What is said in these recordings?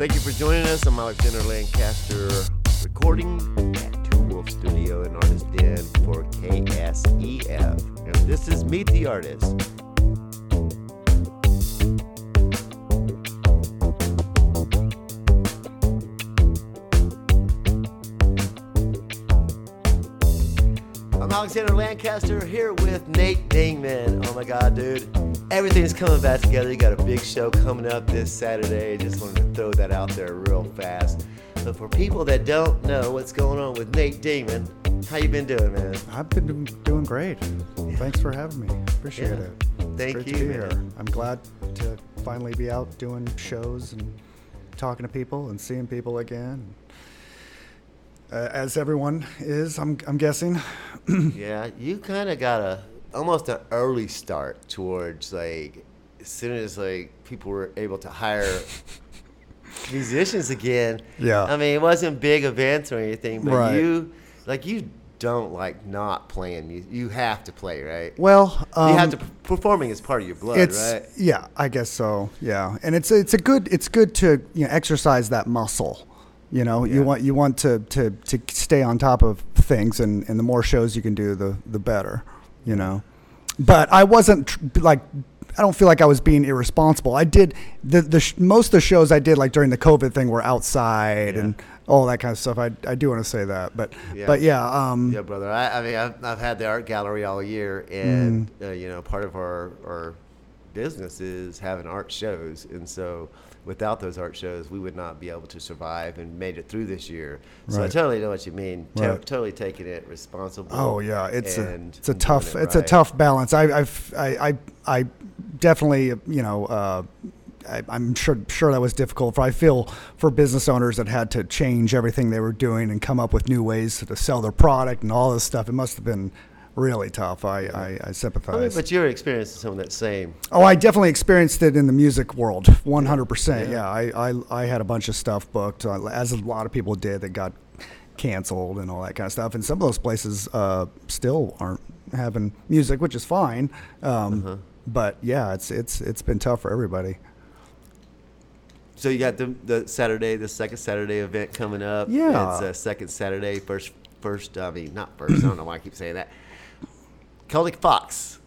Thank you for joining us. I'm Alexander Lancaster, recording at Two Wolf Studio in Artist Den for KSEF. And this is Meet the Artist. I'm Alexander Lancaster here with Nate Dingman. Oh my God, dude. Everything's coming back together. You got a big show coming up this Saturday. Just wanted to throw that out there real fast. But for people that don't know what's going on with Nate Dingman, how you been doing, man? I've been doing- doing great. Thanks for having me. Appreciate Yeah. it. Thank Great you, to be man. here. I'm glad to finally be out doing shows and talking to people and seeing people again. Uh, as everyone is, I'm, I'm guessing. yeah, you kind of got a almost an early start towards like as soon as like people were able to hire musicians again. Yeah. I mean, it wasn't big events or anything, but Right. you like you don't like not playing. music. you have to play, right? Well, um, you have to performing is part of your blood, it's right? yeah, I guess so. Yeah, and it's it's a good it's good to you know exercise that muscle. You know, Yeah. you want you want to, to, to stay on top of things, and, and the more shows you can do, the the better. You know, but I wasn't tr- like I don't feel like I was being irresponsible. I did the the sh- most of the shows I did like during the COVID thing were outside Yeah. and all that kind of stuff. I, I do want to say that, but Yeah. but yeah, um, Yeah, brother. I, I mean, I've, I've had the art gallery all year, and Mm. uh, you know, part of our our business is having art shows, and so without those art shows, we would not be able to survive and made it through this year. So I totally know what you mean. Right. totally taking it responsible. Oh yeah, it's a it's a tough it it's a tough balance. I I've, I I I definitely you know uh, I, I'm sure sure that was difficult. For I feel for business owners that had to change everything they were doing and come up with new ways to sell their product and all this stuff. It must have been really tough. I I, I I mean, sympathize. but you're experiencing some of that same. Oh, I definitely experienced it in the music world, 100%. Yeah, I, I, I had a bunch of stuff booked, uh, as a lot of people did, that got canceled and all that kind of stuff. And some of those places uh, still aren't having music, which is fine. Um, Uh-huh. But yeah, it's it's it's been tough for everybody. So you got the the Saturday, the second Saturday event coming up. Yeah. it's uh, second Saturday, first first. I mean, not first. I don't know why I keep saying that. Celtic Fox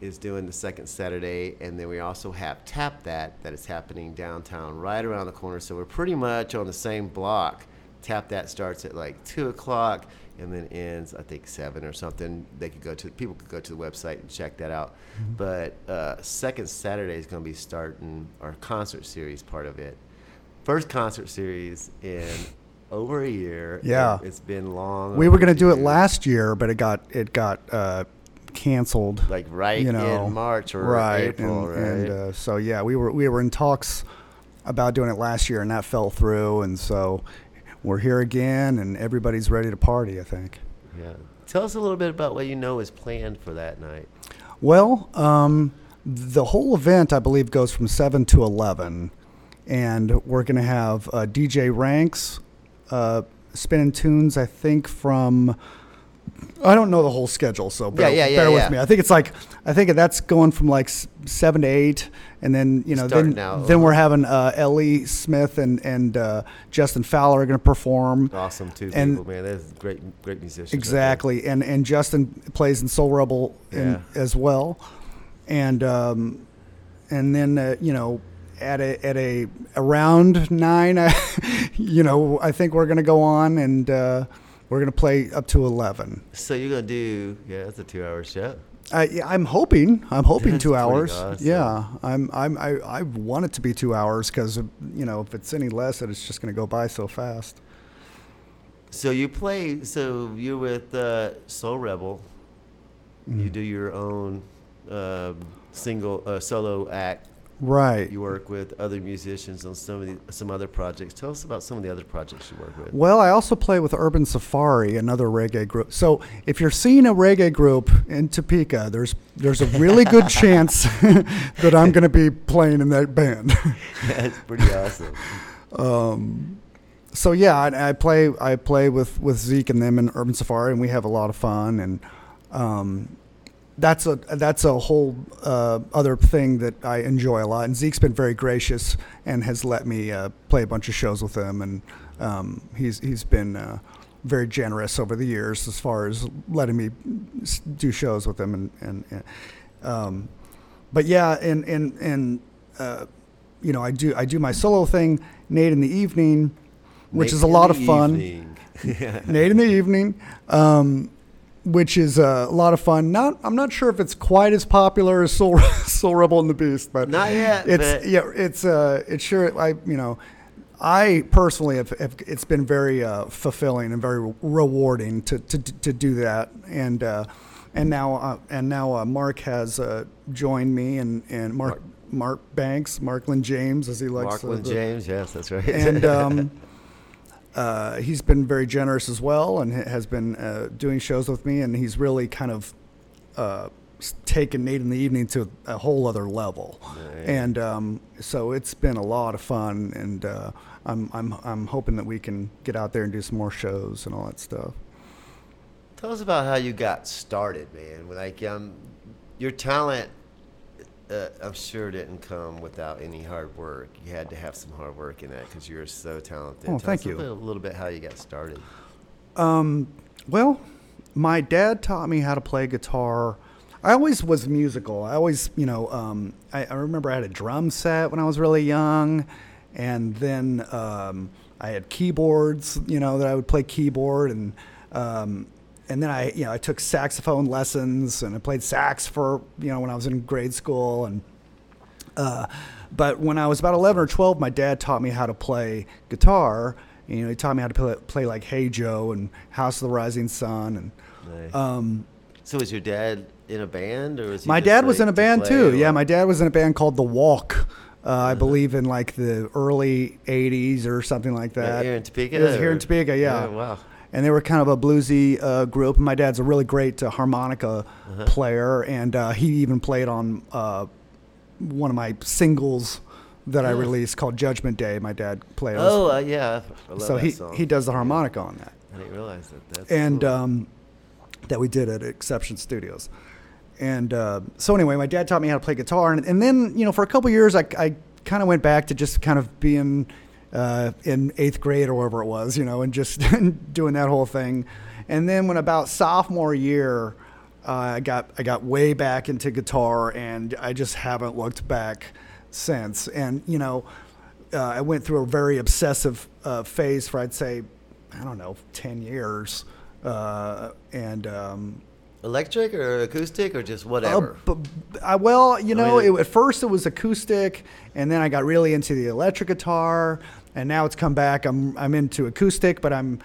is doing the second Saturday, and then we also have Tap That that is happening downtown, right around the corner. So we're pretty much on the same block. Tap That starts at like two o'clock and then ends, I think seven or something. They could go to people could go to the website and check that out. But uh, second Saturday is going to be starting our concert series part of it. First concert series in over a year. Yeah. it's been long. We were going to do it last year, but it got it got uh, canceled. like right you know, in March or right, April, and, right? and uh, so yeah, we were we were in talks about doing it last year, and that fell through, and so we're here again, and everybody's ready to party. I think. yeah. Tell us a little bit about what you know is planned for that night. Well, um, the whole event, I believe, goes from seven to eleven, and we're going to have uh, DJ Ranks uh, spinning tunes. I think from. I don't know the whole schedule, so bear, Yeah, yeah, yeah, bear yeah. with me. I think it's like I think that's going from like seven to eight, and then you know Starting then out. then we're having uh, Ellie Smith and and uh, Justin Fowler are going to perform. Awesome, two And- people, man. They're great, great musicians. right. Exactly, and and Justin plays in Soul Rebel in, Yeah. as well, and um, and then uh, you know at a at a around nine, uh, you know I think we're gonna go on and uh, we're gonna play up to eleven. So you're gonna do? Yeah, it's a two-hour show. I I'm hoping. I'm hoping That's two hours. awesome. Yeah, I'm. I'm. I, I want it to be two hours because you know if it's any less, it's just going to go by so fast. So you play. So you're with uh, Soul Rebel. Mm-hmm. You do your own um, single uh, solo act. Right. You work with other musicians on some of the, some other projects. Tell us about some of the other projects you work with. Well, I also play with Urban Safari, another reggae group. So if you're seeing a reggae group in Topeka, there's there's a really good chance that I'm going to be playing in that band. That's pretty awesome. um, so yeah, I, I play I play with with Zeke and them in Urban Safari, and we have a lot of fun. And um, that's a that's a whole uh, other thing that I enjoy a lot. And Zeke's been very gracious and has let me uh, play a bunch of shows with him, and um, he's he's been uh, very generous over the years as far as letting me do shows with him. And and, and um, but yeah, and and and uh, you know, I do I do my solo thing, Nate in the evening, which Nate is a lot of fun. Nate in the evening, um, which is uh, a lot of fun. Not, I'm not sure if it's quite as popular as Soul, Soul Rebel and the Beast, but Not yet, It's but- yeah, it's uh, it's sure. I you know, I personally have, have it's been very uh, fulfilling and very rewarding to to, to do that, and uh, and now uh, and now uh, Mark has uh, joined me, and and Mark. Mark Banks, Markland James, as he likes to Markland James, yes, that's right. and um, uh, he's been very generous as well, and has been uh, doing shows with me, and he's really kind of uh, taken Nate in the evening to a whole other level, and um, so it's been a lot of fun, and uh, I'm I'm I'm hoping that we can get out there and do some more shows and all that stuff. Tell us about how you got started, man. Like, um, your talent, uh, I'm sure didn't come without any hard work. You had to have some hard work in that because you're so talented. Oh, Tell thank us you. A little, a little bit how you got started. Um, well, my dad taught me how to play guitar. I always was musical. I always, you know, um, I, I remember I had a drum set when I was really young, and then um, I had keyboards, you know, that I would play keyboard, and um, and then I, you know, I took saxophone lessons, and I played sax for, you know, when I was in grade school, and uh, but when I was about 11 or 12, my dad taught me how to play guitar. You know, he taught me how to play, play like Hey Joe and House of the Rising Sun. And Nice. um, so, was your dad in a band, or was he my dad was in a band play, too. or- Yeah, my dad was in a band called The Walk. Uh, I Uh-huh. believe in like the early 80s or something like that. here in Topeka. It was here in Topeka, yeah. wow. And they were kind of a bluesy uh, group. My dad's a really great uh, harmonica Uh-huh. player, and uh, he even played on uh, one of my singles that I released called Judgment Day. My dad played. on. Oh, uh, yeah. I love so that he song. he does the harmonica on that, I didn't realize that. That's and cool. um, that we did at Exception Studios. And uh, so anyway, my dad taught me how to play guitar, and, and then you know for a couple years I, I kind of went back to just kind of being uh, in eighth grade or wherever it was, you know, and just doing that whole thing. And then when about sophomore year, uh, I got I got way back into guitar, and I just haven't looked back since. And you know, uh, I went through a very obsessive uh, phase for I'd say I don't know ten years, uh, and. Um, electric or acoustic or just whatever. uh, b- b- I, well, you I know, mean, it, at first it was acoustic, and then I got really into the electric guitar, and now it's come back. I'm I'm into acoustic, but I'm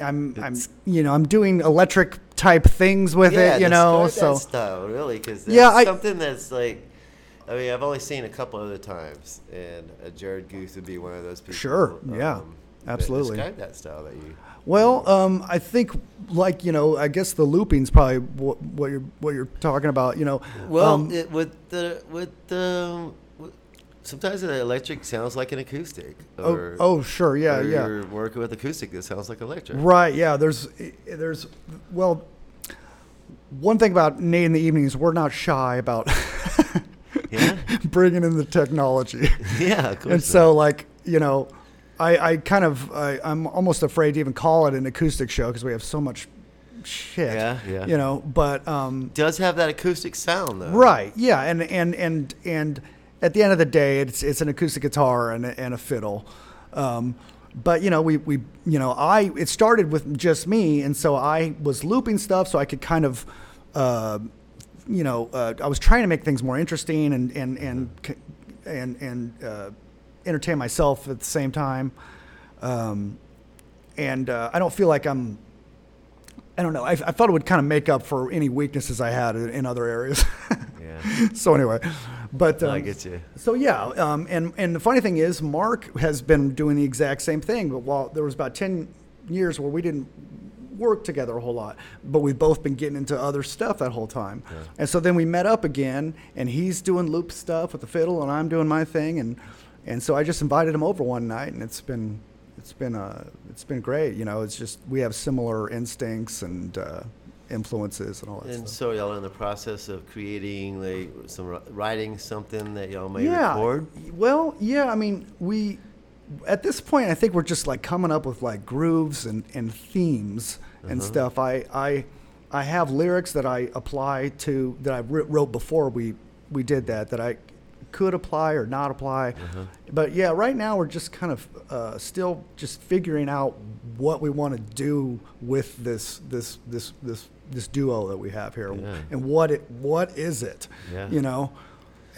I'm I'm you know I'm doing electric type things with yeah, it, you know. So style really, because Yeah, I- something that's like. I mean, I've only seen a couple other times, and uh, Jared Goose would be one of those people. Sure, yeah, absolutely. Describe that style that you. Well, um, I think like you know, I guess the looping's probably what, what you're what you're talking about, you know. Well, um, it, with the with the sometimes the electric sounds like an acoustic. oh, Or, oh, sure, yeah, yeah. You're working with acoustic that sounds like electric. Right. Yeah. There's, there's, well, one thing about Nate in the evenings, we're not shy about Yeah. bringing in the technology. Yeah, of course. and so, like, you know, I, I kind of, I, I'm almost afraid to even call it an acoustic show because we have so much shit. Yeah, yeah. You know, but, um, does have that acoustic sound though. right. Yeah. And, and, and, and at the end of the day, it's, it's an acoustic guitar and a, and a fiddle. Um, but you know, we, we, you know, I, it started with just me. And so I was looping stuff so I could kind of, uh, you know, uh, I was trying to make things more interesting and, and, and, and, and, uh, entertain myself at the same time. Um, and, uh, I don't feel like I'm, I don't know. I, I thought it would kind of make up for any weaknesses I had in, in other areas. Yeah. so anyway, but um, I get you. So yeah, um, and and the funny thing is, Mark has been doing the exact same thing. But while there was about ten years where we didn't work together a whole lot, but we've both been getting into other stuff that whole time. Yeah. And so then we met up again, and he's doing loop stuff with the fiddle, and I'm doing my thing, and and so I just invited him over one night, and it's been it's been uh it's been great. You know, it's just we have similar instincts, and uh, influences and all that And stuff. so y'all are in the process of creating like some writing something that y'all may yeah. record. Well, yeah. I mean, we at this point, I think we're just like coming up with like grooves and, and themes and Uh-huh. stuff. I I I have lyrics that I apply to that I wrote before we we did that that I could apply or not apply. Uh-huh. But yeah, right now we're just kind of uh, still just figuring out what we want to do with this this this this this duo that we have here Yeah. and what it what is it? Yeah. You know.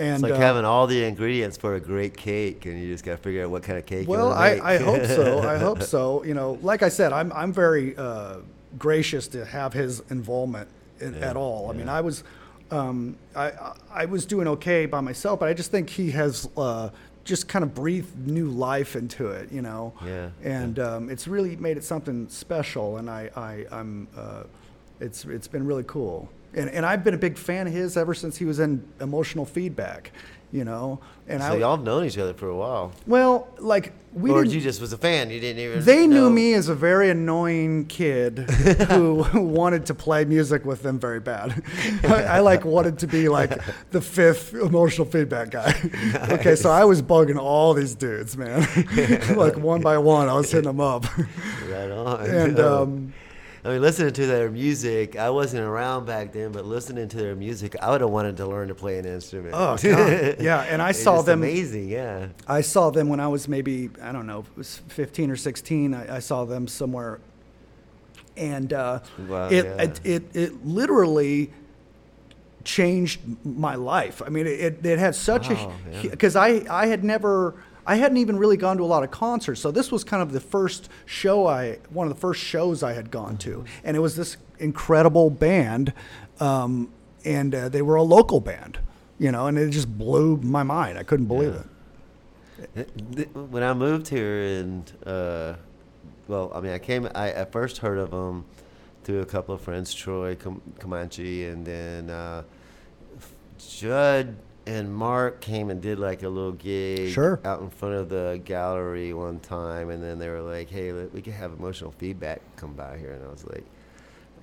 And It's like uh, having all the ingredients for a great cake, and you just got to figure out what kind of cake. you Well, I, make. I hope so. I hope so. You know, like I said, I'm I'm very uh, gracious to have his involvement in, Yeah, at all. I mean. I was um, I I- was doing okay by myself, but I just think he has uh, just kind of breathed new life into it. You know, Yeah, and um, it's really made it something special. And I I I'm uh, it's it's been really cool. And, and I've been a big fan of his ever since he was in emotional feedback, you know. And I So I y'all have known each other for a while, well, like we or you just was a fan. You didn't even. They knew me as a very annoying kid who wanted to play music with them very bad. I, I like wanted to be like the fifth emotional feedback guy. okay, so I was bugging all these dudes, man. like one by one, I was hitting them up. Right on. and um, I mean, listening to their music, I wasn't around back then, but listening to their music, I would have wanted to learn to play an instrument. Oh. Yeah, and I saw them- Amazing, yeah. I saw them when I was maybe I don't know, it was 15 or 16. I, I saw them somewhere, and uh, Wow, it, yeah. it it it literally changed my life. I mean, it it had such Wow, a yeah. because I I had never. I hadn't even really gone to a lot of concerts, so this was kind of the first show I, one of the first shows I had gone to, and it was this incredible band, um, and uh, they were a local band, you know, and it just blew my mind. I couldn't believe Yeah. it. When I moved here, and uh, well, I mean, I came. I, I first heard of them through a couple of friends, Troy Com- Comanche, and then uh, Judd and Mark came and did like a little gig Sure. out in front of the gallery one time, and then they were like, "Hey, we could have emotional feedback come by here," and I was like.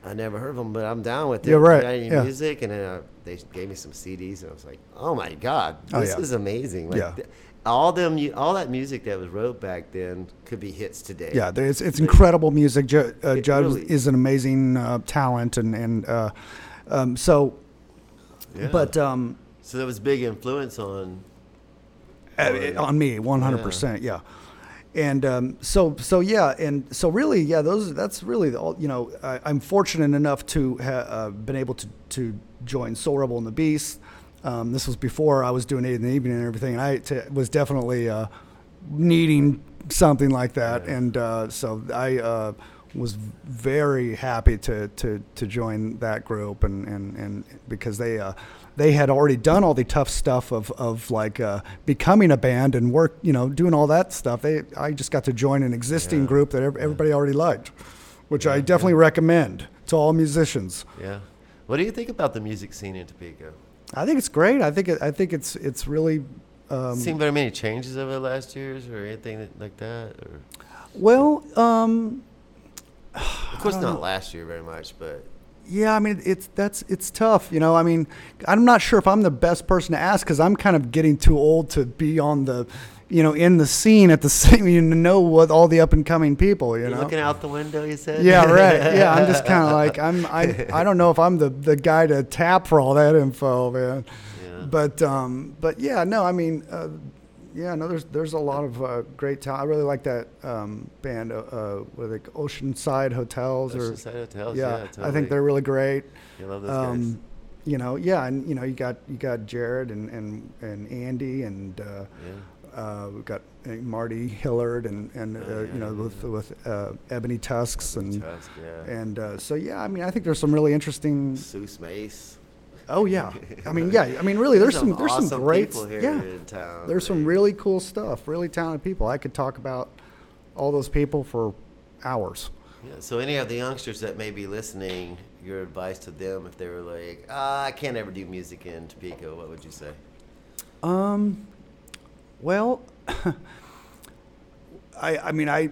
I never heard of them, but I'm down with it. You're right, any yeah. music? And then uh, they gave me some CDs, and I was like, "Oh my god, Oh, this yeah. is amazing!" Like, Yeah. th- all them, all that music that was wrote back then could be hits today. Yeah, it's it's incredible music. Judd, uh, Judd really- is an amazing uh, talent, and and uh, um, so, Yeah. but um, so that was big influence on. uh, on me, one hundred percent, yeah. And um, so so yeah, and so really, yeah, those that's really the all. You know, I, I'm fortunate enough to have uh, been able to to join Soul Rebel and the Beast. Um, this was before I was doing Nate in the evening and everything, and I t- was definitely uh, needing something like that, Yeah. and uh, so I uh, was very happy to, to, to join that group, and, and, and because they uh, they had already done all the tough stuff of, of like uh, becoming a band and work, you know, doing all that stuff. They I just got to join an existing Yeah. group that ev- everybody already liked, which I definitely yeah. recommend to all musicians. Yeah. What do you think about the music scene in Topeka? I think it's great. I think it, I think it's it's really. Um, Seen very many changes over the last years, or anything that, like that, or well, um, of course not know. last year very much, but Yeah, I mean it's that's it's tough, you know. I mean, I'm not sure if I'm the best person to ask because I'm kind of getting too old to be on the, you know, in the scene at the same, you know, what all the up and coming people, you you're know. looking out the window. You said. Yeah, right. Yeah, I'm just kind of like I'm. I I don't know if I'm the the guy to tap for all that info, man. Yeah. But um, but yeah, no, I mean, uh, yeah, no, there's there's a lot of uh, great talent. I really like that um, band, uh, uh, what are they, Oceanside Hotels, or Oceanside Hotels, yeah, yeah, I think they're really great. You love those Um, you know, yeah, and you know, you got you got Jared and and, and Andy and uh. Yeah. uh, we've got uh, Marty Hillard and and uh, Oh, yeah, you know with with uh, Ebony Tusks and Tusk, and uh, so yeah, I mean, I think there's some really interesting. Seuss Mace. Oh yeah, I mean, yeah, I mean, really, there's some there's awesome some great people here yeah. in town. There's some really cool stuff, really talented people. I could talk about all those people for hours. Yeah, so any of the youngsters that may be listening, your advice to them if they were like, ah, I can't ever do music in Topeka, what would you say? Um, well, I I mean I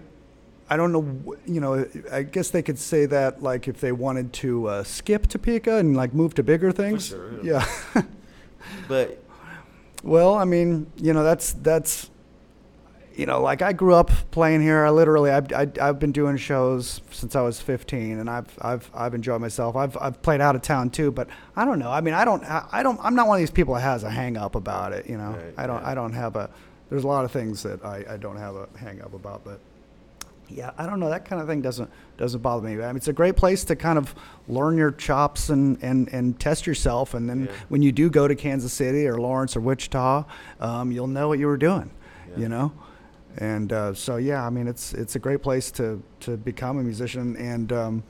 I don't know, you know, I guess they could say that like if they wanted to uh, skip Topeka and like move to bigger things. sure, Yeah. But well, I mean, you know, that's that's you know, like I grew up playing here. I literally, I've, I, I've been doing shows since I was 15, and I've, I've, I've enjoyed myself. I've, I've played out of town too, but I don't know. I mean, I don't, I I don't, I'm not one of these people that has a hang up about it. You know, Right, I don't, yeah. I don't have a. There's a lot of things that I, I don't have a hang up about, but yeah, I don't know. That kind of thing doesn't doesn't bother me. I mean, it's a great place to kind of learn your chops and and, and test yourself. And then Yeah. when you do go to Kansas City or Lawrence or Wichita, um, you'll know what you were doing. Yeah. You know, and uh, so yeah, I mean, it's it's a great place to to become a musician. And um,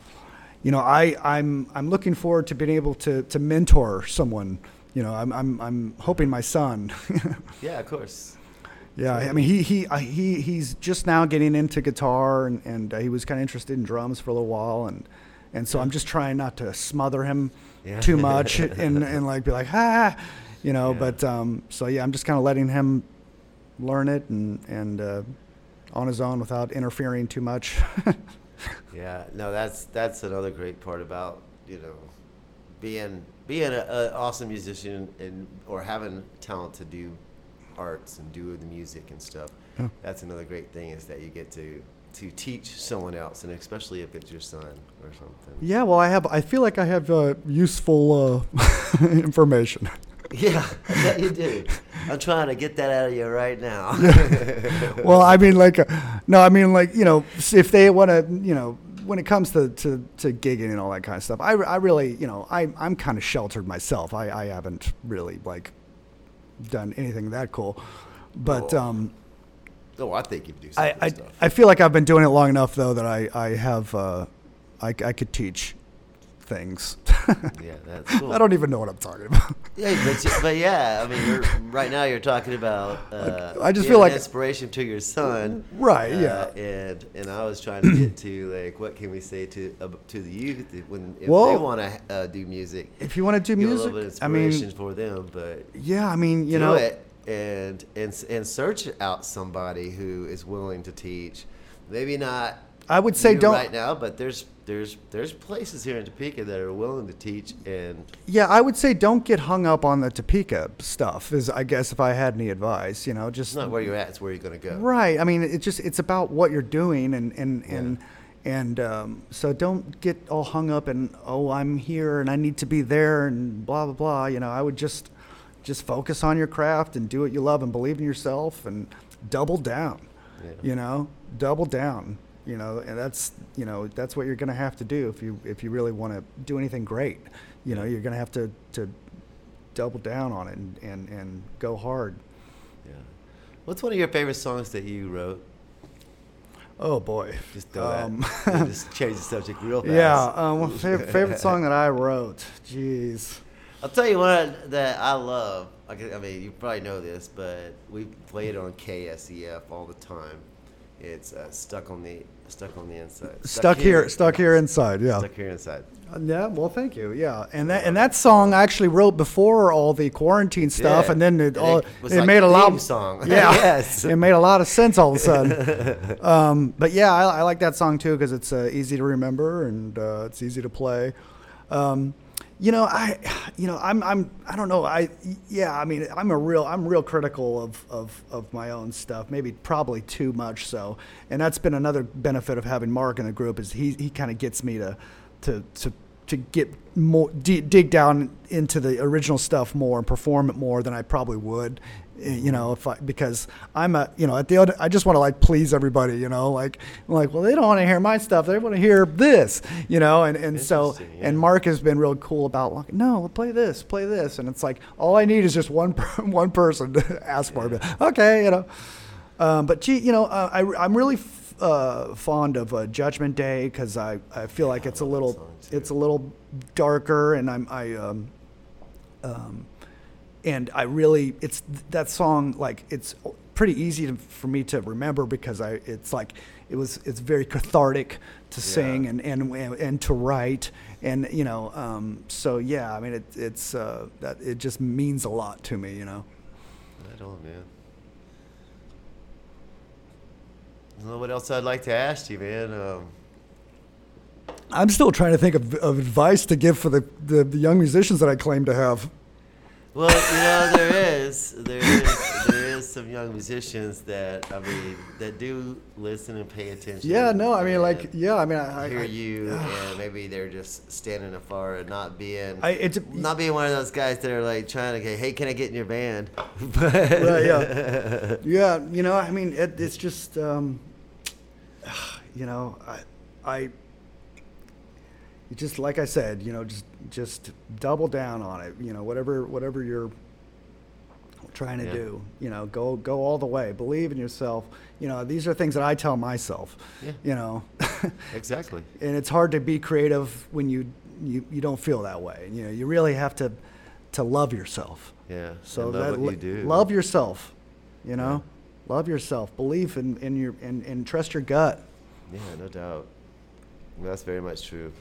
you know, I I'm I'm looking forward to being able to to mentor someone. You know, I'm I'm I'm hoping my son. yeah, of course. Yeah, I mean, he he uh, he he's just now getting into guitar, and and uh, he was kind of interested in drums for a little while, and and so I'm just trying not to smother him Yeah. too much, and and like be like ah, you know. Yeah. But um, so yeah, I'm just kind of letting him learn it and and uh, on his own without interfering too much. Yeah, no, that's that's another great part about you know being being an awesome musician and or having talent to do arts and do the music and stuff. Yeah. That's another great thing is that you get to to teach someone else, and especially if it's your son or something. yeah, well, I have I feel like I have uh, useful uh, information. Yeah, I you do. I'm trying to get that out of you right now. well, I mean, like, uh, no, I mean, like, you know, s- if they want to, you know, when it comes to, to, to gigging and all that kind of stuff, I, I really, you know, I, I'm kind of sheltered myself. I, I haven't really, like, done anything that cool. But Oh, um, oh, I think you do some I, I, stuff. I feel like I've been doing it long enough, though, that I, I have, uh, I, I could teach things. yeah, that's cool. I don't even know what I'm talking about. Yeah, but, but yeah, I mean, right now you're talking about. Uh, I just feel like- inspiration to your son, Right, uh, yeah. and and I was trying to get to like, what can we say to uh, to the youth if- when if Well, they want to uh, do music? If you want to do music, a little bit of I mean, for them, but yeah, I mean, you do know, it and and and search out somebody who is willing to teach. Maybe not. I would say don't- right now, but there's there's there's places here in Topeka that are willing to teach and Yeah, I would say don't get hung up on the Topeka stuff. Is I guess if I had any advice, you know, just it's not where you're at; it's where you're going to go. right. I mean, it's just it's about what you're doing, and and Yeah. and and um, so don't get all hung up and oh I'm here and I need to be there and blah blah blah. You know, I would just just focus on your craft and do what you love and believe in yourself and double down. Yeah. You know, double down. You know, and that's you know that's what you're going to have to do if you if you really want to do anything great. You know, you're going to have to to double down on it and, and, and go hard. Yeah. What's one of your favorite songs that you wrote? Oh boy. Just throw Um, that. just change the subject real fast. yeah. Um, favorite, favorite song that I wrote. Jeez. I'll tell you one that I love. I mean, you probably know this, but we play it on KSEF all the time. It's uh, stuck on the stuck on the inside. Stuck here, stuck here inside. Yeah. Stuck here inside. Uh, Yeah, well, thank you. Yeah, and that and that song I actually wrote before all the quarantine stuff, Yeah. and then it all it it, like made a lot. song. Yeah, Yes. it made a lot of sense all of a sudden. um, but yeah, I, I like that song too because it's uh, easy to remember and uh, it's easy to play. Um, you know, I, you know, I'm, I'm, I don't know. I, yeah, I mean, I'm a real, I'm real critical of, of, of my own stuff. Maybe probably too much so. And that's been another benefit of having Mark in the group is he, he kind of gets me to, to, to, to get more, dig down into the original stuff more and perform it more than I probably would. You know, if I, because I'm a, you know, at the end, I just want to like please everybody, you know, like, I'm like, well, they don't want to hear my stuff. They want to hear this, you know, and, and so, Interesting, and. Mark has been real cool about like, no, play this, play this, and it's like all I need is just one one person to ask for it. Okay, you know. Um, but gee, you know, uh, I I'm really f- uh, fond of uh, Judgment Day because I, I feel like Yeah, I it's a little it's a little darker, and I'm I um, um, and I really it's that song like it's pretty easy to, for me to remember because I it's like it was it's very cathartic to sing and, and and to write and you know um, so yeah I mean it, it's uh, that it just means a lot to me you know Right on, man. Well, what else I'd like to ask you, man? Um, I'm still trying to think of, of advice to give for the, the, the young musicians that I claim to have. Well, you know, there is, there is, there is some young musicians that I mean that do listen and pay attention. Yeah, no, I mean, like, yeah, I mean, I, I hear I- you, and maybe they're just standing afar and not being, I, it's, not being one of those guys that are like trying to, get hey, can I get in your band? but Right, yeah. yeah, you know, I mean, it, it's just, um, you know, I, I, just like I said, you know, just just double down on it. You know, whatever whatever you're trying to Yeah. do, you know, go go all the way. Believe in yourself. You know, these are things that I tell myself. Yeah. You know, exactly. and it's hard to be creative when you you, you don't feel that way. You know, you really have to to love yourself. Yeah. So and love that what you do. love yourself, you know, love yourself. Believe in, in your and, and trust your gut. Yeah, no doubt. That's very much true.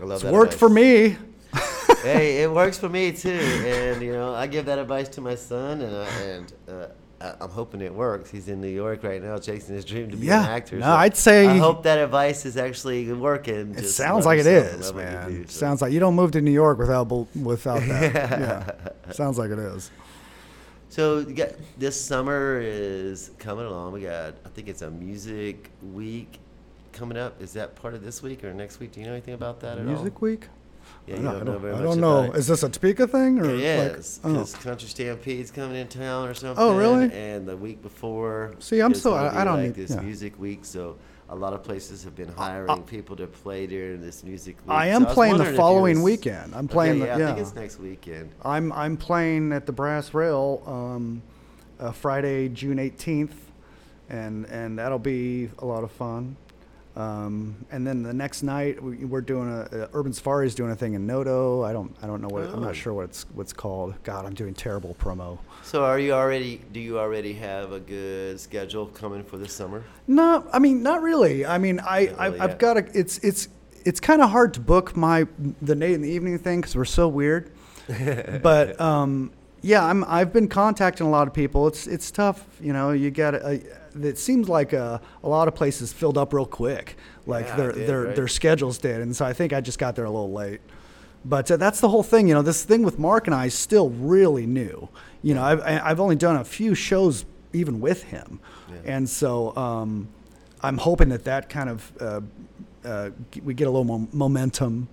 I love It's that. worked for me. hey, it works for me too, and you know I give that advice to my son, and I, and uh, I'm hoping it works. He's in New York right now, chasing his dream to be Yeah. an actor. No, I'd say- I hope that advice is actually working. It sounds like it is, love what you man. do, so. Sounds like you don't move to New York without without that. yeah. Sounds like it is. So you got, this summer is coming along. We got I think it's a music week coming up. Is that part of this week or next week? Do you know anything about that at all? Music week. Yeah, I you don't, don't know very I much don't know. about it. Is this a speaker thing or It like? oh. Country Stampede's coming in town or something. Oh, really? And the week before. See, I'm so- gonna I- be I don't like need- this yeah. music week. So a lot of places have been hiring people to play during this music week. I am was playing the if you following was- weekend. I'm Okay, playing the- yeah, I think it's next weekend. I'm I'm playing at the Brass Rail um, uh, Friday, June 18th, and and that'll be a lot of fun. Um, and then the next night we, we're doing a, uh, Urban Safari is doing a thing in Noto. I don't I don't know what I'm Oh. not sure what it's what's called. God, I'm doing terrible promo. So are you already? Do you already have a good schedule coming for this summer? No, I mean not really. I mean I, I really I've yet. got a it's it's it's kind of hard to book my the Nate in the evening thing because we're so weird. but um, yeah, I'm I've been contacting a lot of people. It's it's tough, you know. You got a, it seems like a, a lot of places filled up real quick, like Yeah, their did, their right? their schedules did, and so I think I just got there a little late. But uh, that's the whole thing, you know. This thing with Mark and I is still really new. You know, I've I- I've only done a few shows even with him, Yeah. and so um, I'm hoping that that kind of uh, uh, we get a little more momentum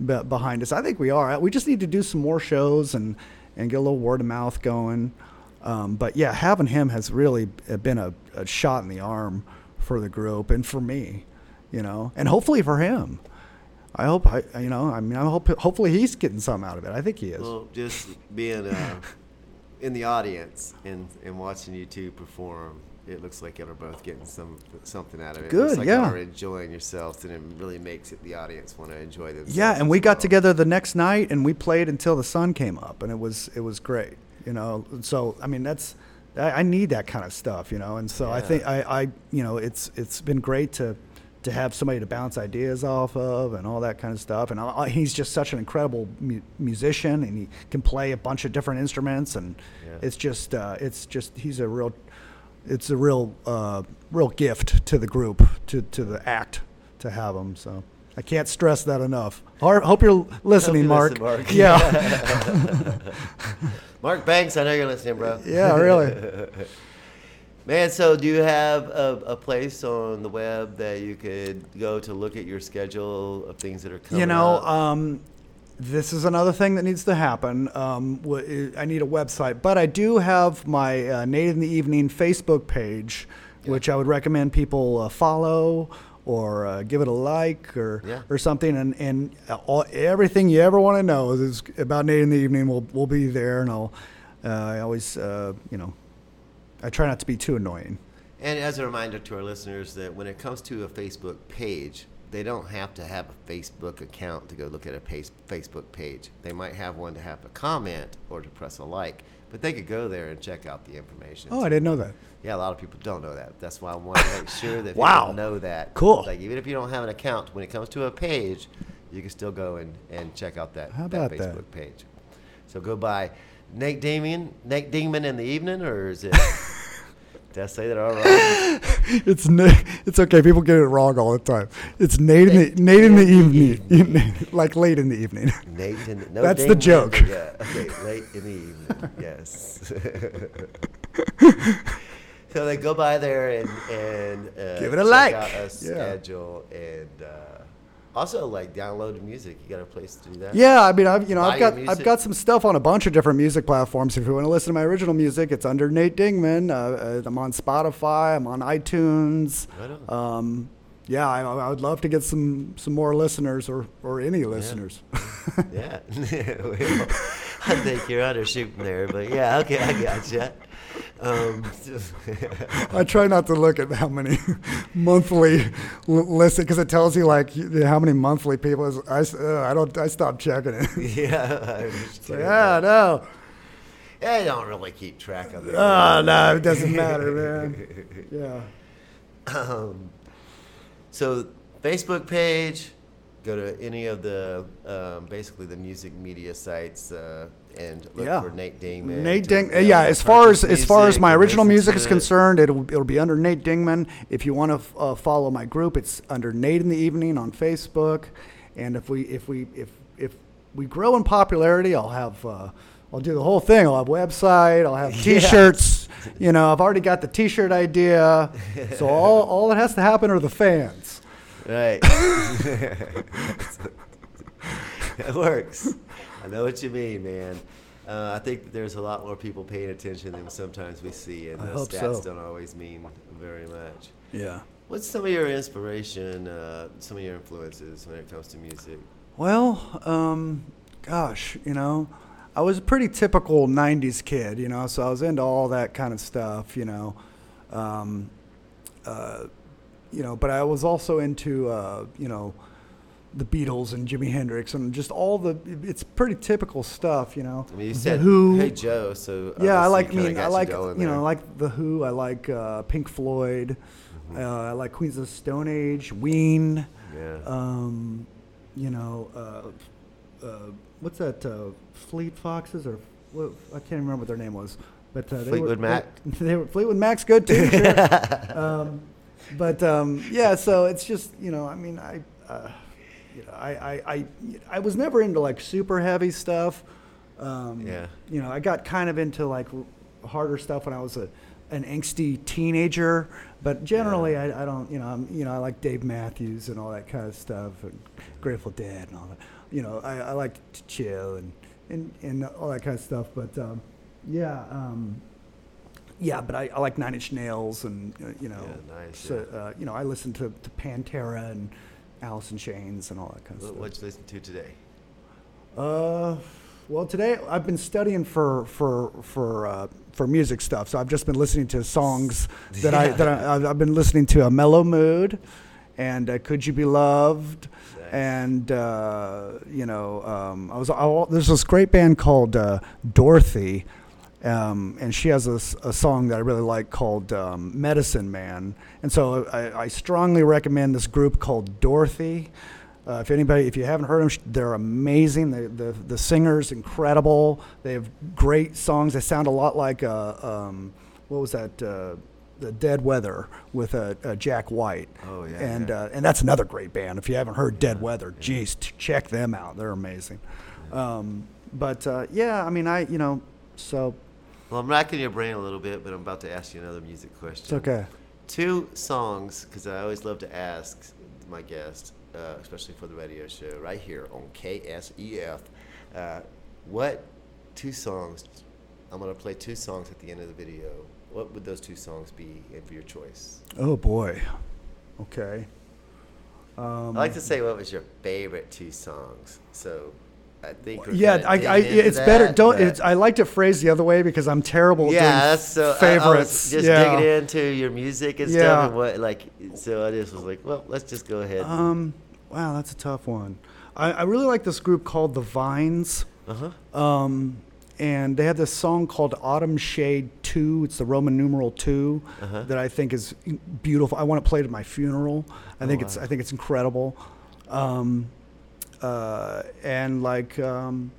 behind us. I think we are. We just need to do some more shows and and get a little word of mouth going. Um, but yeah, having him has really uh, been a, a shot in the arm for the group and for me, you know, and hopefully for him. I hope I, you know, I mean, I hope hopefully he's getting something out of it. I think he is. Well, just being uh, in the audience and, and watching you two perform, it looks like y'all are both getting some something out of it. it Good, looks like yeah. Y'all are enjoying yourselves, and it really makes it the audience want to enjoy themselves. Yeah, and we got well. together the next night and we played until the sun came up, and it was it was great. You know, so I mean that's I, I need that kind of stuff. You know, and so I think I, I you know it's it's been great to to have somebody to bounce ideas off of and all that kind of stuff. And I, he's just such an incredible mu- musician, and he can play a bunch of different instruments, and Yeah. it's just uh, it's just he's a real it's a real uh, real gift to the group to to the act to have him. So I can't stress that enough. Har- Hope you're listening, you Mark. listen, Mark. Yeah, Mark Banks, I know you're listening, bro. yeah, really. Man, so do you have a, a place on the web that you could go to look at your schedule of things that are coming You know, up? um, this is another thing that needs to happen. Um, wh- I need a website, but I do have my uh, Nate in the Evening Facebook page, Yeah. which I would recommend people uh, follow or uh, give it a like or Yeah. or something. And and all, everything you ever want to know is about Nate in the Evening We'll we'll be there, and I'll uh, I always uh, you know I try not to be too annoying. And as a reminder to our listeners that when it comes to a Facebook page, they don't have to have a Facebook account to go look at a Facebook page. They might have one to have a comment or to press a like, but they could go there and check out the information. Oh, I didn't know that. Yeah, a lot of people don't know that. That's why I want to make sure that Wow. people know that. Cool. Like even if you don't have an account, when it comes to a page, you can still go and, and check out that, How that about that? Facebook page. So go by Nate Damien, Nate Dingman in the evening, or is it Did I say that all right? It's it's okay. People get it wrong all the time. It's Nate in the Nate in the evening, like late in the evening. Nate in the, no That's the joke. Yeah. Okay. Late in the evening. Yes. So they go by there and and uh, Give it a check like. Out a Yeah. schedule and uh, also like download the music. You got a place to do that. Yeah, I mean, I've you know, Buy I've got I've got some stuff on a bunch of different music platforms. If you want to listen to my original music, it's under Nate Dingman. Uh, uh, I'm on Spotify. I'm on iTunes. Right on. Um, yeah, I, I would love to get some some more listeners or or any listeners. Yeah. well, I think you're undershooting there, but yeah. Okay, I gotcha. Um, I try not to look at how many monthly l- listen because it tells you like how many monthly people. Is, I uh, I don't I stopped checking it. yeah. I It's understand like, ah, no. I don't really keep track of it. Oh no, it doesn't matter, man. Yeah. Um, so Facebook page, go to any of the um, basically the music media sites uh, and look Yeah. for Nate Dingman. Nate to, Ding. know, Yeah, as far as as far as my original music is concerned, it'll it'll be under Nate Dingman. If you want to uh, follow my group, it's under Nate in the Evening on Facebook. And if we if we if if we grow in popularity, I'll have uh, I'll do the whole thing. I'll have website. I'll have T-shirts. You know, I've already got the T-shirt idea. So all all that has to happen are the fans. Right. it works. I know what you mean, man. Uh, I think there's a lot more people paying attention than sometimes we see, and I the stats so. don't always mean very much. Yeah. What's some of your inspiration, uh, some of your influences when it comes to music? Well, um, gosh, you know, I was a pretty typical '90s kid, you know, so I was into all that kind of stuff, you know, um, uh, you know, but I was also into, uh, you know, the Beatles and Jimi Hendrix and just all the. It's pretty typical stuff, you know. I mean, you The said Who. Hey Joe, so Yeah, I like. I mean, I like. going You know, I like the Who. I like uh, Pink Floyd. Mm-hmm. Uh, I like Queens of the Stone Age. Ween. yeah. Um, you know, uh, uh, what's that? Uh, Fleet Foxes or what, I can't remember what their name was, but uh, they Fleetwood were, Mac? They, they were Fleetwood Mac's good too. sure. um, but um, yeah, so it's just you know, I mean, I, uh, you know, I, I, I, I was never into like super heavy stuff. Um, Yeah. You know, I got kind of into like harder stuff when I was a, an angsty teenager. But generally, I, I don't. You know, I'm, you know, I like Dave Matthews and all that kind of stuff, and Grateful Dead and all that. You know, I, I like to chill and, and and all that kind of stuff. But um, yeah. Um, yeah, but I, I like Nine Inch Nails and uh, you know, Yeah, nice, so, uh, you know, I listen to, to Pantera and Alice in Chains and all that kind of stuff. what you listen to today? Uh, well, today I've been studying for for for uh, for music stuff, so I've just been listening to songs that I that I, I've- I've been listening to a Mellow Mood, and uh, Could You Be Loved, Nice. and uh, you know um, I was I, there's this great band called uh, Dorothy. Um, and she has a song that I really like called um, Medicine Man. And so I, I strongly recommend this group called Dorothy. Uh, if anybody, if you haven't heard them, they're amazing. The, the the singer's incredible. They have great songs. They sound a lot like uh, um, what was that? Uh, the Dead Weather with uh, uh, Jack White. Oh, yeah, And yeah. Uh, and that's another great band. If you haven't heard Dead Weather, geez, t- check them out. They're amazing. Um, but uh, yeah, I mean, I you know, so Well, I'm racking your brain a little bit, but I'm about to ask you another music question. it's okay. Two songs, because I always love to ask my guests, uh, especially for the radio show, right here on KSEF. Uh, what two songs? I'm going to play two songs at the end of the video. What would those two songs be if your choice? Oh boy. Okay. Um, I like to say, what was your favorite two songs? So I think. yeah, I, I, it's better. Don't. It's, I like to phrase the other way because I'm terrible. at yeah, that's so. Favorites. I, was just yeah. digging into your music and Yeah. stuff, and what like. So I just was like, well, let's just go ahead. Um, wow, that's a tough one. I, I really like this group called the Vines. uh huh. Um, and they have this song called Autumn Shade 2. It's the Roman numeral 2 Uh-huh. that I think is beautiful. I want to play it at my funeral. I Oh, think it's. I think it's incredible. Um, uh, and like um,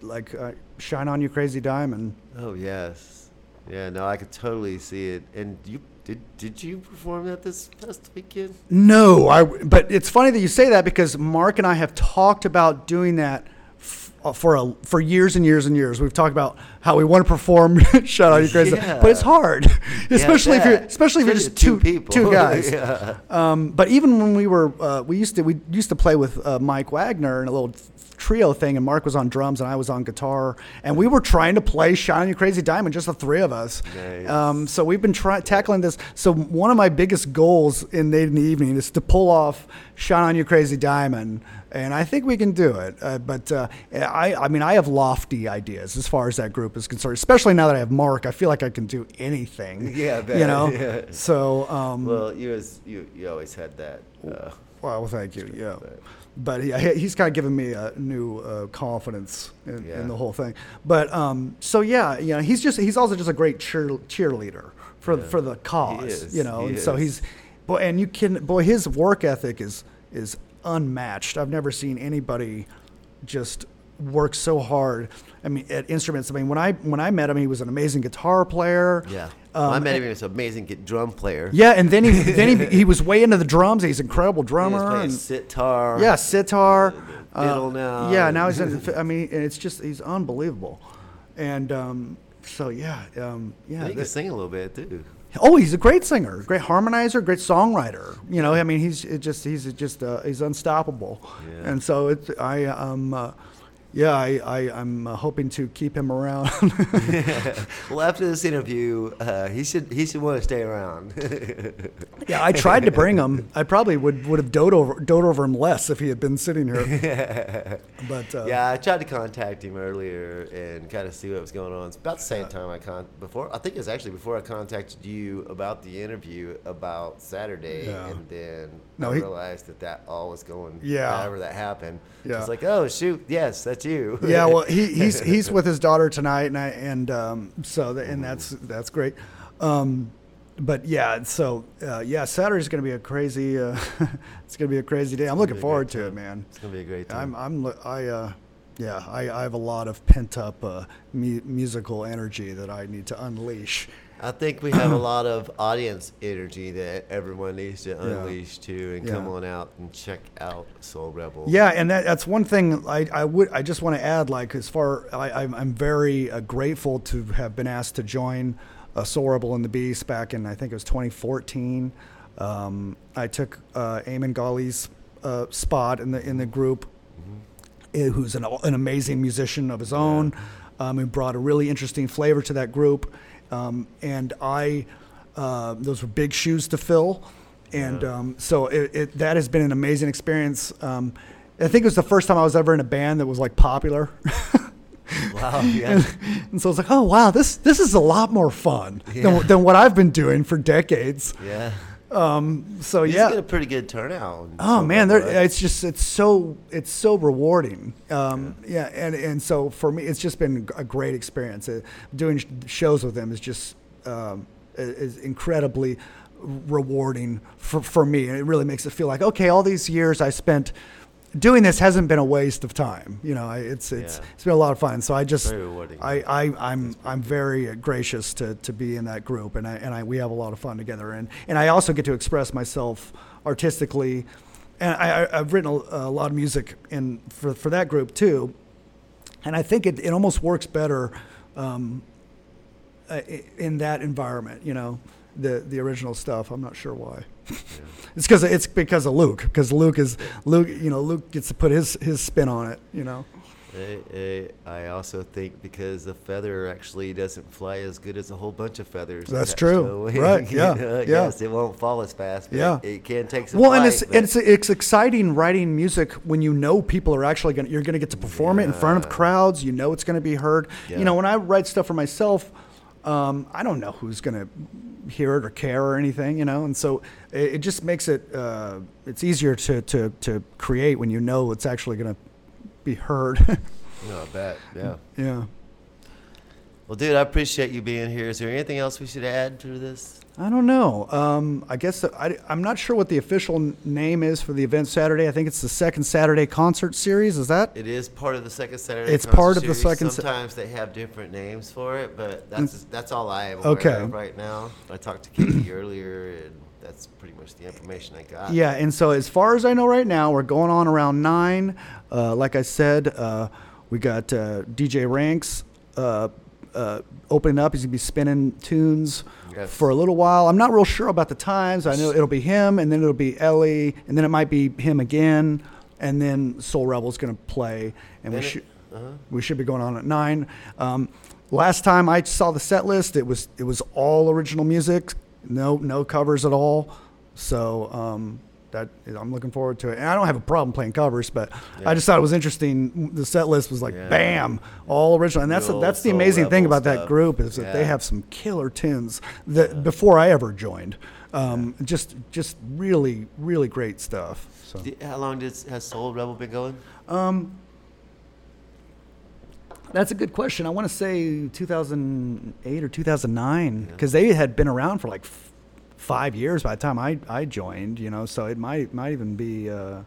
like uh, Shine on You Crazy Diamond. Oh yes. Yeah, no, I could totally see it. And you did did you perform at this past weekend? No, I. But it's funny that you say that because Mark and I have talked about doing that for a for years and years and years. We've talked about how we want to perform "Shout Out You Crazy," Yeah. but it's hard, especially if you're especially if you're just two people. two guys. yeah. Um, but even when we were, uh, we used to we used to play with uh, Mike Wagner in a little trio thing, and Mark was on drums and I was on guitar, and we were trying to play "Shine on You Crazy Diamond," just the three of us. Nice. Um, so we've been try- tackling this. So one of my biggest goals in Nate in the Evening is to pull off "Shine on You Crazy Diamond." And I think we can do it, uh, but uh, I, I mean, I have lofty ideas as far as that group is concerned. Especially now that I have Mark, I feel like I can do anything. Yeah, bet, you know. yeah. So, um, Well, you was you you always had that. Uh, well, thank you. Yeah, But- but he- he's kind of given me a new uh, confidence in, Yeah. in the whole thing. But um, so yeah, you know, he's just he's also just a great cheer, cheerleader for for the cause. is, You know, he and so he's boy, and you can boy, his work ethic is is unmatched. I've never seen anybody just work so hard. I mean, at instruments. I mean, when I when I met him, he was an amazing guitar player. yeah. Um, I met him. He was an amazing drum player. Yeah, and then he then he, he was way into the drums. He's an incredible drummer. playing and- sitar. yeah, sitar. fiddle now, Yeah, now he's in. I mean, and it's just he's unbelievable, and um, so yeah, um, yeah. He can that- sing a little bit too. oh, he's a great singer, great harmonizer, great songwriter. You know, I mean, he's it just he's just uh, he's unstoppable, Yeah. and so it's I um. Uh, yeah, I, I, I'm uh, hoping to keep him around. well, after this interview, uh, he should he should want to stay around. yeah, I tried to bring him. I probably would, would have doted over, doted over him less if he had been sitting here. But uh, yeah, I tried to contact him earlier and kind of see what was going on. It's about the same time I con before. I think it was actually before I contacted you about the interview about Saturday, Yeah. and then No, I he- realized that that all was going. Yeah. however that happened. Yeah. it's like, oh shoot, yes, that's you. yeah, well, he, he's he's with his daughter tonight, and I, and um, so the, and that's that's great. Um, but yeah, so uh, yeah, Saturday's going to be a crazy. Uh, it's going to be a crazy day. I'm looking forward to it, man. it's gonna be a great time. I'm I'm I uh, yeah, I, I have a lot of pent up uh, mu- musical energy that I need to unleash. I think we have a lot of audience energy that everyone needs to unleash too, and come on out and check out Soul Rebel. Yeah, and that, that's one thing I, I would I just want to add. Like as far I, I'm, I'm very uh, grateful to have been asked to join uh, Soul Rebel and the Beast back in I think it was 2014. Um, I took uh, Eamon Gawley's uh, spot in the in the group, eh, who's an, an amazing musician of his own. Um, he brought a really interesting flavor to that group, um, and I uh, those were big shoes to fill, and um, so it, it, that has been an amazing experience. Um, I think it was the first time I was ever in a band that was like popular. Wow. Yeah. and so I was like, oh wow, this this is a lot more fun Yeah. than, than what I've been doing for decades. yeah. So You yeah, get a pretty good turnout. Oh man, there, right? it's just it's so it's so rewarding. Um, yeah. and and so for me, it's just been a great experience. Uh, doing shows with them is just um, is incredibly rewarding for for me, and it really makes it feel like okay, all these years I spent doing this hasn't been a waste of time. You know, I, it's it's Yeah. it's been a lot of fun. So I just I, I I'm I'm very gracious to, to be in that group, and I and I we have a lot of fun together, and and I also get to express myself artistically, and I, I've written a, a lot of music in for for that group too, and I think it, it almost works better, um, uh, in that environment. You know, the the original stuff. I'm not sure why. It's because it's because of Luke. Because Luke is Luke. You know, Luke gets to put his his spin on it. You know. Eh, I also think because the feather actually doesn't fly as good as a whole bunch of feathers. That's true. Right, yeah, know? yeah. Yes, it won't fall as fast. But Yeah. It can take some Well, and it's and it's it's exciting writing music when you know people are actually going to you're going to get to perform it in front of crowds. You know it's going to be heard. Yeah. You know, when I write stuff for myself, um, I don't know who's going to hear it or care or anything. You know, and so it, it just makes it uh, it's easier to, to to create when you know it's actually going to be heard. No, I bet. Yeah. yeah. Well, dude, I appreciate you being here. Is there anything else we should add to this? I don't know. Um, I guess I, am not sure what the official name is for the event Saturday. I think it's the second Saturday concert series. Is that? It is part of the second Saturday. It's concert part of the series. second sa- Sometimes they have different names for it, but that's that's all I am Okay. right now. I talked to Katie earlier, and that's pretty much the information I got. Yeah, and so as far as I know right now, we're going on around nine. Uh, like I said, uh, we got uh, DJ Ranks uh, opening up. He's gonna be spinning tunes Yes. for a little while. I'm not real sure about the times. I know it'll be him, and then it'll be Ellie, and then it might be him again, and then Soul Rebel's gonna play, and we And should uh-huh. we should be going on at nine. Um, last time I saw the set list, it was it was all original music, no no covers at all. So um, that I'm looking forward to it, and I don't have a problem playing covers, but Yeah. I just thought it was interesting. The set list was like Yeah. bam, all original, and that's Real that's the amazing thing about that group is that they have some killer tunes that before I ever joined. Um, Just just really really great stuff. So. How long does has Soul Rebel been going? That's a good question. I want to say 2008 or 2009 because they had been around for like five years by the time I, I joined. You know, so it might might even be. Uh,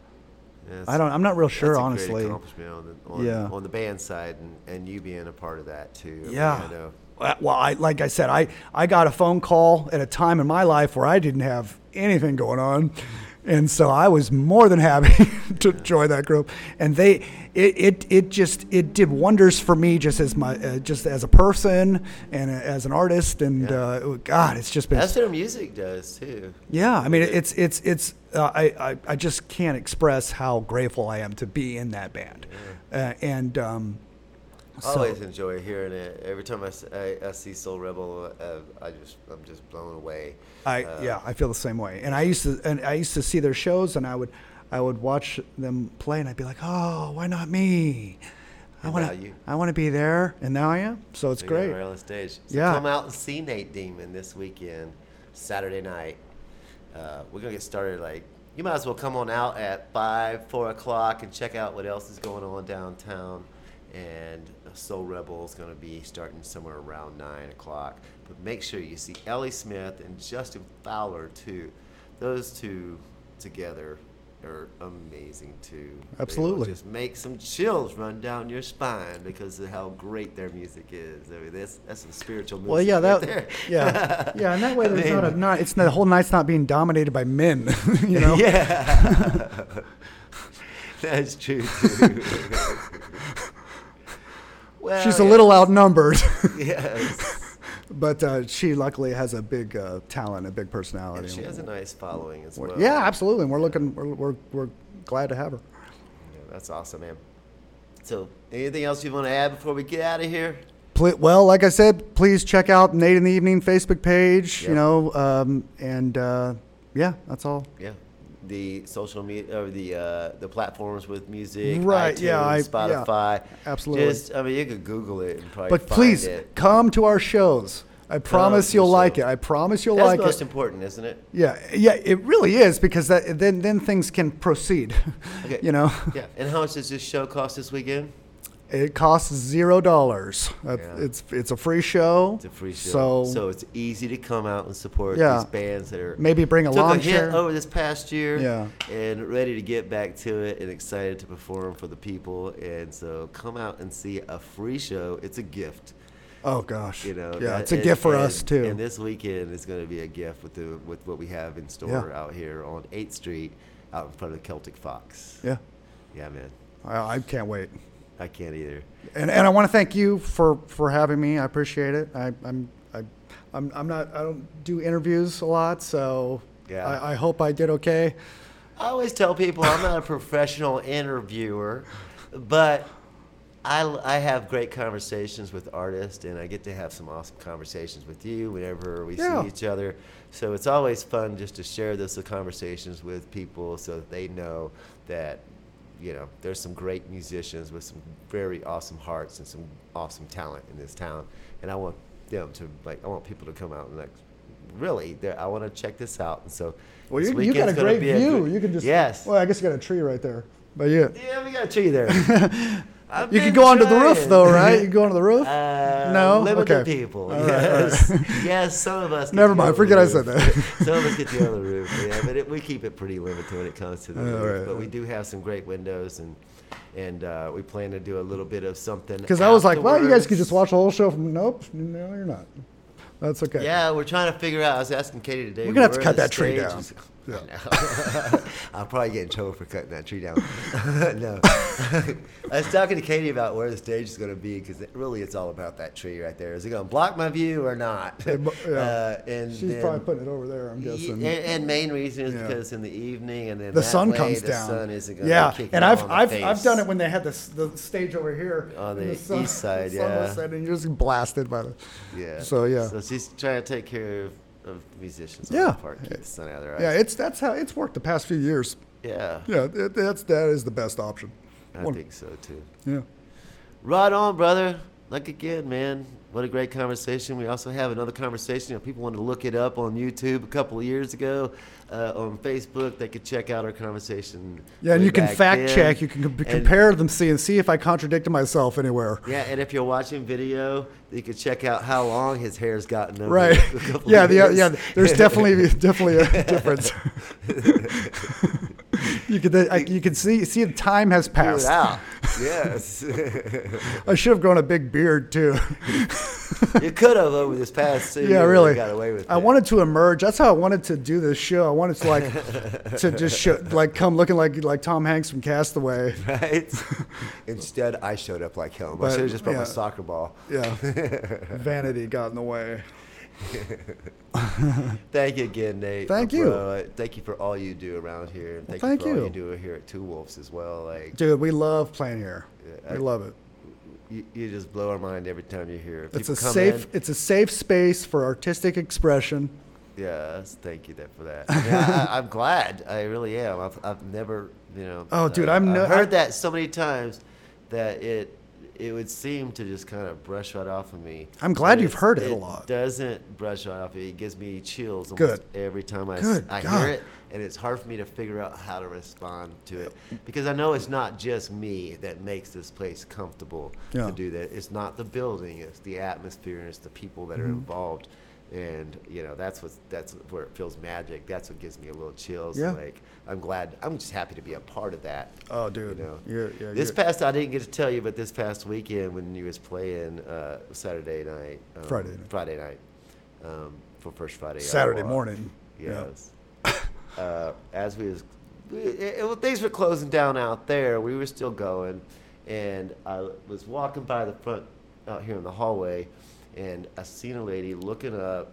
Yeah, I don't. I'm not real sure, honestly. On the, on, Yeah. on the band side, and, and you being a part of that too. I mean, Yeah. I know. Well, I like I said, I I got a phone call at a time in my life where I didn't have anything going on, and so I was more than happy to join that group. And they, it, it, it just it did wonders for me, just as my uh, just as a person and as an artist. And Yeah. uh, God, it's just been That's what music does too. Yeah, I mean, it's it's it's. Uh, I, I I just can't express how grateful I am to be in that band, uh, and um, I so always enjoy hearing it. Every time I I see Soul Rebel, uh, I just I'm just blown away. I Uh, yeah I feel the same way. And I used to and I used to see their shows, and I would I would watch them play, and I'd be like, oh, why not me? I want to you- I want to be there, and now I am. So it's So great. Right on stage. So Yeah. Come out and see Nate Dingman this weekend, Saturday night. Uh, we're gonna get started like you might as well come on out at five, four o'clock and check out what else is going on downtown. And Soul Rebel is gonna be starting somewhere around nine o'clock. But make sure you see Ellie Smith and Justin Fowler too. Those two together are amazing too. Absolutely. just make some chills run down your spine because of how great their music is. I mean, that's that's some spiritual music. Well, yeah, right that, there. yeah, yeah, and that way I there's not a not. It's the whole night's not being dominated by men. you know. Yeah, that's true too. Well, She's a little outnumbered, Yes, but uh, she luckily has a big uh, talent, a big personality. and she has a nice following as well. yeah, absolutely. And we're looking. We're, we're, we're glad to have her. Yeah, that's awesome, man. So, anything else you want to add before we get out of here? Well, like I said, please check out Nate in the Evening Facebook page. You know, um, and uh, yeah, that's all. Yeah. The social media or the uh, the platforms with music, Right, iTunes, yeah, I- yeah, Spotify. absolutely. Just, I mean, you could Google it and probably But please it. come to our shows. I promise you'll like it. I promise you'll That's like most it. important, isn't it? Yeah, yeah, it really is because that then then things can proceed. Okay. you know, Yeah. And how much does this show cost this weekend? It costs zero dollars. Yeah. It's it's a free show. It's a free show. So, so it's easy to come out and support Yeah. these bands that are maybe bring a hit chair. over this past year Yeah. and ready to get back to it and excited to perform for the people. And so come out and see a free show. It's a gift. Oh gosh, You know, yeah, that- it's a and- gift for and- us too. And this weekend is going to be a gift with the with what we have in store Yeah. out here on 8th Street, out in front of the Celtic Fox. yeah, Yeah, man, I, I can't wait. I can't either. And, and I want to thank you for, for having me. I appreciate it. I, I'm, I, I'm, I'm not, I don't do interviews a lot, so Yeah. I, I hope I did okay. I always tell people I'm not a professional interviewer, but I, I have great conversations with artists, and I get to have some awesome conversations with you whenever we Yeah. see each other. So it's always fun just to share those conversations with people so that they know that you know there's some great musicians with some very awesome hearts and some awesome talent in this town, and I want them to like I want people to come out and like really I want to check this out, and so. Well, you, you got a great a view. good- you can just, yes. Well, I guess you got a tree right there, but yeah. Yeah, we got a tree there. I've You can been go onto the roof though, right? You can go onto the roof. Uh, No? limited Okay. people. All right, yes, all yes. Some of us. Never mind, forget I said that. some of us get to go on the roof. Yeah, but it, we keep it pretty limited when it comes to the All roof. right. But we do have some great windows, and and uh, we plan to do a little bit of something. Because I was like, well, you guys could just watch the whole show from. Nope, no, you're not. That's okay. Yeah, we're trying to figure out. I was asking Katie today. We're gonna have to cut that tree down. is- Yeah. I'll probably get in trouble for cutting that tree down. no, I was talking to Katie about where the stage is going to be because it, really it's all about that tree right there. Is it going to block my view or not? Yeah. Uh, and She's then- probably putting it over there. I'm guessing. And, and main reason is Yeah. because in the evening and then the sun way comes the down. sun isn't going yeah, to kick and I've I've face. I've done it when they had this the stage over here On and the sun- east side, the sun was yeah. setting, you're just blasted by the. Yeah. So, yeah. So she's trying to take care of, of musicians. On Yeah. the part, keep out of their eyes. Yeah, it's that's how it's worked the past few years. yeah. Yeah, it, that's that is the best option. I One- think so too. Yeah. Right on, brother. Like again, man. What a great conversation. We also have another conversation. If people want to look it up on YouTube a couple of years ago, uh, on Facebook, they could check out our conversation. Yeah, and you can fact then. check. You can com- compare them, see, and see if I contradicted myself anywhere. Yeah, and if you're watching video, you could check out how long his hair's gotten over Right. Yeah, the, years. yeah. There's definitely definitely a difference. you could I, you can see see the time has passed. Yes. I should have grown a big beard too. you could have over this past two yeah, really. got away with I it. wanted to emerge. That's how I wanted to do this show. I wanted to like to just show, like come looking like like Tom Hanks from Castaway. right? Instead, I showed up like him. I But, should have just brought yeah. my soccer ball. Yeah, vanity got in the way. Thank you again, Nate. Thank you. bro. Uh, Thank you for all you do around here. And thank, thank you for all you. you do here at Two Wolves as well. Like Dude, we love playing here. Yeah, we love it. you, you just blow our mind every time you're here. It's a safe. in- It's a safe space for artistic expression. Yes, thank you for that. I mean, I, I, I'm glad. I really am. I've, I've never, you know. Oh, dude, uh, I'm no- I've heard I- that so many times that it it would seem to just kind of brush right off of me. I'm glad you've heard it a lot. It doesn't brush right off of me. It gives me chills almost Good. every time I, Good I God. hear it, and it's hard for me to figure out how to respond to it because I know it's not just me that makes this place comfortable Yeah. to do that. It's not the building. It's the atmosphere. and It's the people that are Mm-hmm. involved and you know that's what that's where it feels magic. That's what gives me a little chills. Yeah. Like I'm glad. I'm just happy to be a part of that. Oh, dude. You know, You're- yeah, this you're- past I didn't get to tell you, but this past weekend when you was playing uh, Saturday night, um, Friday night. Friday night, um, for First Friday. Saturday morning. Yeah. Yes. uh, as we was, it, it, things were closing down out there. We were still going, and I was walking by the front out here in the hallway, and I seen a lady looking up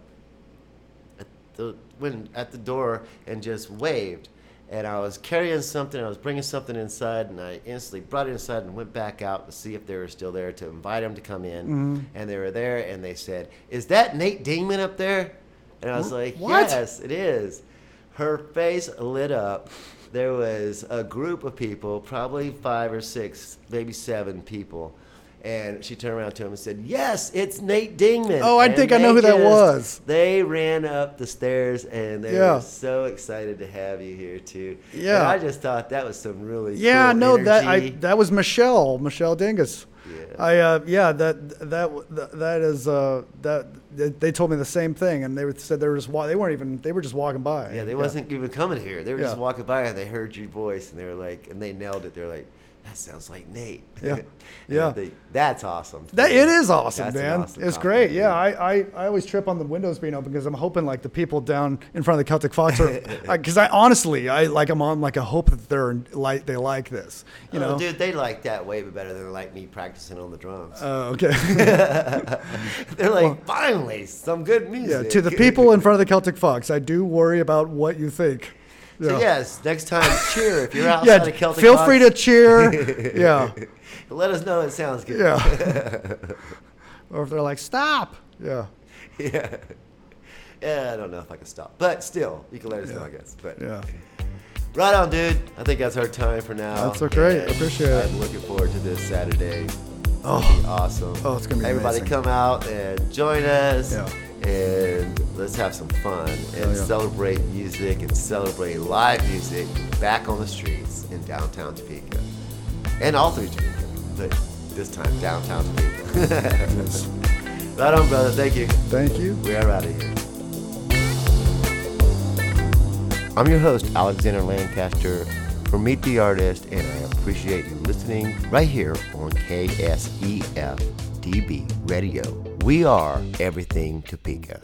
at the when at the door and just waved. And I was carrying something. I was bringing something inside, and I instantly brought it inside and went back out to see if they were still there to invite them to come in. Mm-hmm. And they were there, and they said, "Is that Nate Dingman up there?" And I was Wh- like, "Yes, it is." Her face lit up. There was a group of people, probably five or six, maybe seven people. And she turned around to him and said, Yes, it's Nate Dingman. Oh, I And think I know who that was. They ran up the stairs and they Yeah. were so excited to have you here, too. Yeah. And I just thought that was some really Yeah, cool no, that I that was Michelle, Michelle Dingus. Yeah. I uh, yeah, that that that, is uh, that they told me the same thing, and they said they were just wa- they weren't even they were just walking by. Yeah, they wasn't even coming here. They were just walking by and they heard your voice and they were like, and they nailed it. They're like, that sounds like Nate. Yeah. Yeah. they- that's awesome. That it is awesome, That's man. awesome it's great. Yeah, I, I, I always trip on the windows being open because I'm hoping like the people down in front of the Celtic Fox are because I honestly I like I'm on like a hope that they're like they like this. You oh, know. dude, they like that way better than they like me practicing on the drums. Oh, okay. They're like, finally, some good music. yeah. To the people in front of the Celtic Fox, I do worry about what you think. So yes, next time cheer if you're outside Yeah. of Celtic Feel Fox, free to cheer. yeah. let us know it sounds good. Yeah. or if they're like, stop. Yeah. yeah. Yeah, I don't know if I can stop, but still, you can let us know, I guess. But Yeah. Right on, dude. I think that's our time for now. That's so great. And Appreciate it. I'm looking forward to this Saturday. Oh. Awesome. Oh, it's gonna be Everybody amazing. come out and join us. Yeah. And let's have some fun and yeah. celebrate music and celebrate live music back on the streets in downtown Topeka and all through Topeka. but this time downtown Topeka. right on, brother. Thank you. Thank you. We are out of here. I'm your host, Alexander Lancaster for Meet the Artist, and I appreciate you listening right here on KSEF DB Radio. We are everything Topeka.